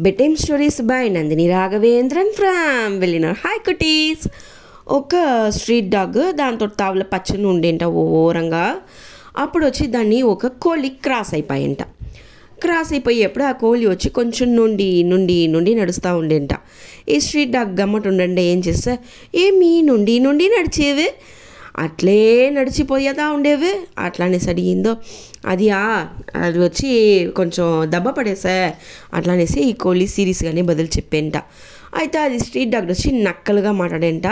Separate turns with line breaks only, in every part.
Bedtime stories by Nandini Raghavendran from వెళ్ళినారు hi cuties. ఒక street dog దాంతో తావుల పచ్చని ఉండేంట ఓరంగా. అప్పుడు వచ్చి దాన్ని ఒక కోళ్ళి క్రాస్ అయిపోయింట. క్రాస్ అయిపోయేప్పుడు ఆ కోళ్ళి వచ్చి కొంచెం నుండి నుండి నుండి నడుస్తూ ఉండేంట. ఈ స్ట్రీట్ డాగ్ గమ్మట ఉండండి ఏం చేస్తా? ఏమి నుండి నుండి నడిచేవి? అట్లే నడిచిపోయేదా ఉండేవి? అట్లానేసి అడిగిందో అది అది వచ్చి కొంచెం దెబ్బ పడేసా. అట్లానేసి ఈ కోళ్ళి సీరియస్గానే బదులు చెప్పేంట. అయితే అది స్ట్రీట్ డాక్టర్ వచ్చి నక్కలుగా మాట్లాడేంట.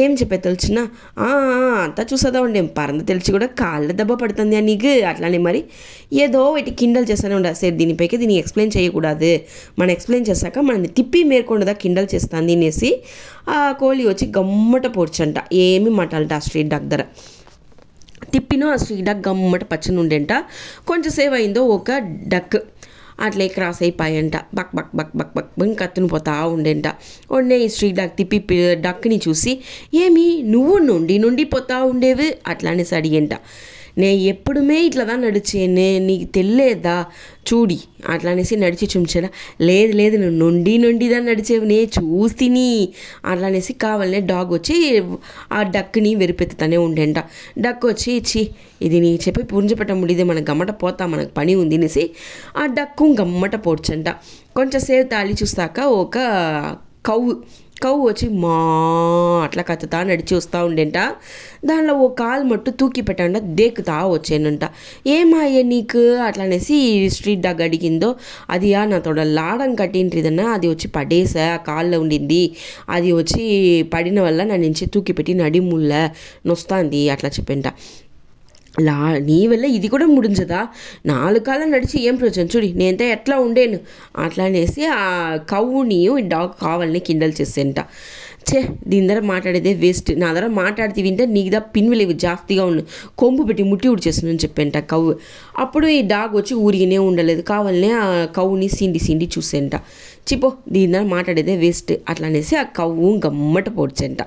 ఏం చెప్పే తెలిసిన అంతా చూసేదా ఉండే పరంద తెలిసి కూడా కాళ్ళ దెబ్బ పడుతుంది అని నీకు. అట్లానే మరి ఏదో ఇటు కిండల్ చేస్తూనే ఉండాలి సరే దీనిపైకి దీన్ని ఎక్స్ప్లెయిన్ చేయకూడదు. మనం ఎక్స్ప్లెయిన్ చేశాక మనల్ని తిప్పి మేరకుండదా కిండల్ చేస్తాను తినేసి ఆ కోళ్ళి వచ్చి గమ్మట పోర్చంట ఏమి మాట్లాడంట ఆ స్ట్రీట్ డాక్ దగ్గర తిప్పినో ఆ స్ట్రీట్ డాక్ గమ్మట పచ్చని కొంచెం కొంచెంసేపు అయిందో ఒక డక్. అట్లే క్రాస్ అయిపోయంట. బక్ బక్ బక్ బక్ బక్ బక్ కత్తుని పోతా ఉండేంట. ఉండే ఈ స్ట్రీట్ డాక్ తిప్పి డక్ని చూసి ఏమి? నువ్వు నుండి నుండి పోతా ఉండేవి? అట్లానే అడిగేంట. నే ఎప్పుడుమే ఇట్లా నడిచేనే నీకు తెలియదా? చూడి. అట్లా అనేసి నడిచి చూపించాడా లేదు లేదు నువ్వు నుండి నుండిదా నడిచేవి నే చూస్తిని. అట్లానేసి కావాలనే డాగ్ వచ్చి ఆ డక్ని వెరిపెత్తుతానే ఉండేంట. డక్ వచ్చి ఇచ్చి ఇది నీ చెప్పి పుంజపెట్ట ముడిదే మనకు గమ్మట పోతా మనకు పని ఉంది అనేసి ఆ డక్కు గమ్మట పోడ్చంట. కొంచెంసేపు తాళి చూస్తాక ఒక కవ్వు కవ్వు వచ్చి మా అట్లా కత్తుతా నడిచి వస్తూ ఉండేంట. దానిలో ఓ కాలు మట్టు తూకి పెట్టండ దేకుతా వచ్చానంట. ఏమాయ్యే నీకు? అట్లా అనేసి స్ట్రీట్ డాగ్ అడిగిందో అది ఆ నా తోడ లాడం కట్టింటిదన్నా అది వచ్చి పడేసా కాళ్ళలో ఉండింది. అది వచ్చి పడిన వల్ల నా నుంచి తూకి పెట్టి నడిముళ్ళ నొస్తాంది అట్లా చెప్పంట. లా నీ వల్ల ఇది కూడా ముడించదా? నాలుగు కాలం నడిచి ఏం ప్రయోజనం? చూడి నేనంతా ఎట్లా ఉండేను? అట్లా అనేసి ఆ కవ్వుని ఈ డాగ్ కావాలని కిండల్ చేసేంట. ఛే దీని దగ్గర మాట్లాడేదే వేస్ట్. నా దగ్గర మాట్లాడితే వింటే నీకు దా పిన్విలేవు జాస్తిగా ఉన్న కొంపు పెట్టి ముట్టి ఉడిచేస్తున్నాను చెప్పేంట కవ్వు. అప్పుడు ఈ డాగ్ వచ్చి ఊరిగినే ఉండలేదు. కావాలనే ఆ కవ్వుని సిండి సిండి చూసేంట. చిపో దీని దగ్గర మాట్లాడేదే వేస్ట్. అట్లా అనేసి ఆ కవ్వు గమ్మట పొడిచేంట.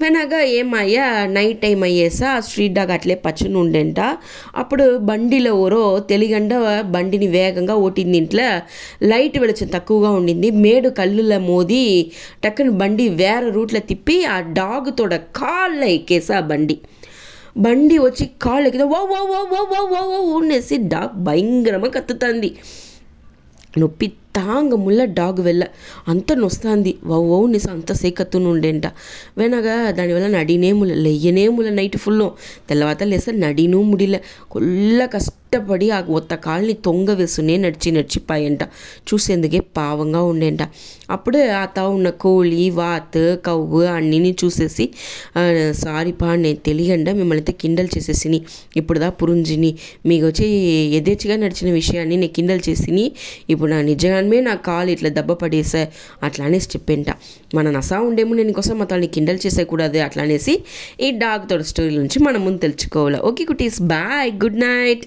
వెనక ఏమయ్యా నైట్ టైం అయ్యేసా ఆ స్ట్రీట్ డాగ్ అట్లే పచ్చని ఉండేంట అప్పుడు బండిలో ఓరో తెలిగండ బండిని వేగంగా ఓటింది ఇంట్లో లైట్ వెళచం తక్కువగా ఉండింది మేడు కళ్ళుల మోది టక్కన బండి వేరే రూట్లో తిప్పి ఆ డాగ్ తోడ కాళ్ళ ఎక్కేసా ఆ బండి బండి వచ్చి కాళ్ళు ఎక్కితే ఓ ఓ ఓ ఓ ఓ ఓ ఓ డాగ్ భయంకరంగా కత్తుతుంది నొప్పి తాంగ ముల్ల డాగ్ వెళ్ళ. అంత నొస్తాంది. ఓ నిస అంత సేకత్తునుండేంట వెనగా దానివల్ల నడినేముల లెయ్యనేముల నైట్ ఫుల్ తెల్లవాత లేస నడిను ముడిల. కొల్ల కష్టపడి ఆ ఒత్త కాళ్ళని తొంగ వేసునే నడిచి నడిచిపాయంట. చూసేందుకే పావంగా ఉండేంట. అప్పుడే ఆ తా ఉన్న కోళి వాత్ కవ్వు అన్నిని చూసేసి "ఆ, సారీ పా నేను తెలియండా మిమ్మల్ని అయితే కిండల్ చేసేసిని. ఇప్పుడుదా పురుంజిని. మీకు వచ్చి యథేచ్ఛగా నడిచిన విషయాన్ని నేను కిండల్ చేసిని. ఇప్పుడు నా నిజంగా నిజంగానే నా కాలు ఇట్లా దెబ్బ పడేసా అట్లా అనేసి చెప్పేంట. మన నసా ఉండేమో నేను కోసం అతన్ని కిండల్ చేసేయకూడదు అట్లా అనేసి ఈ డాగ్ తోడ స్టోరీ నుంచి మనం ముందు తెలుసుకోవాలి. Okay cuties bye good night.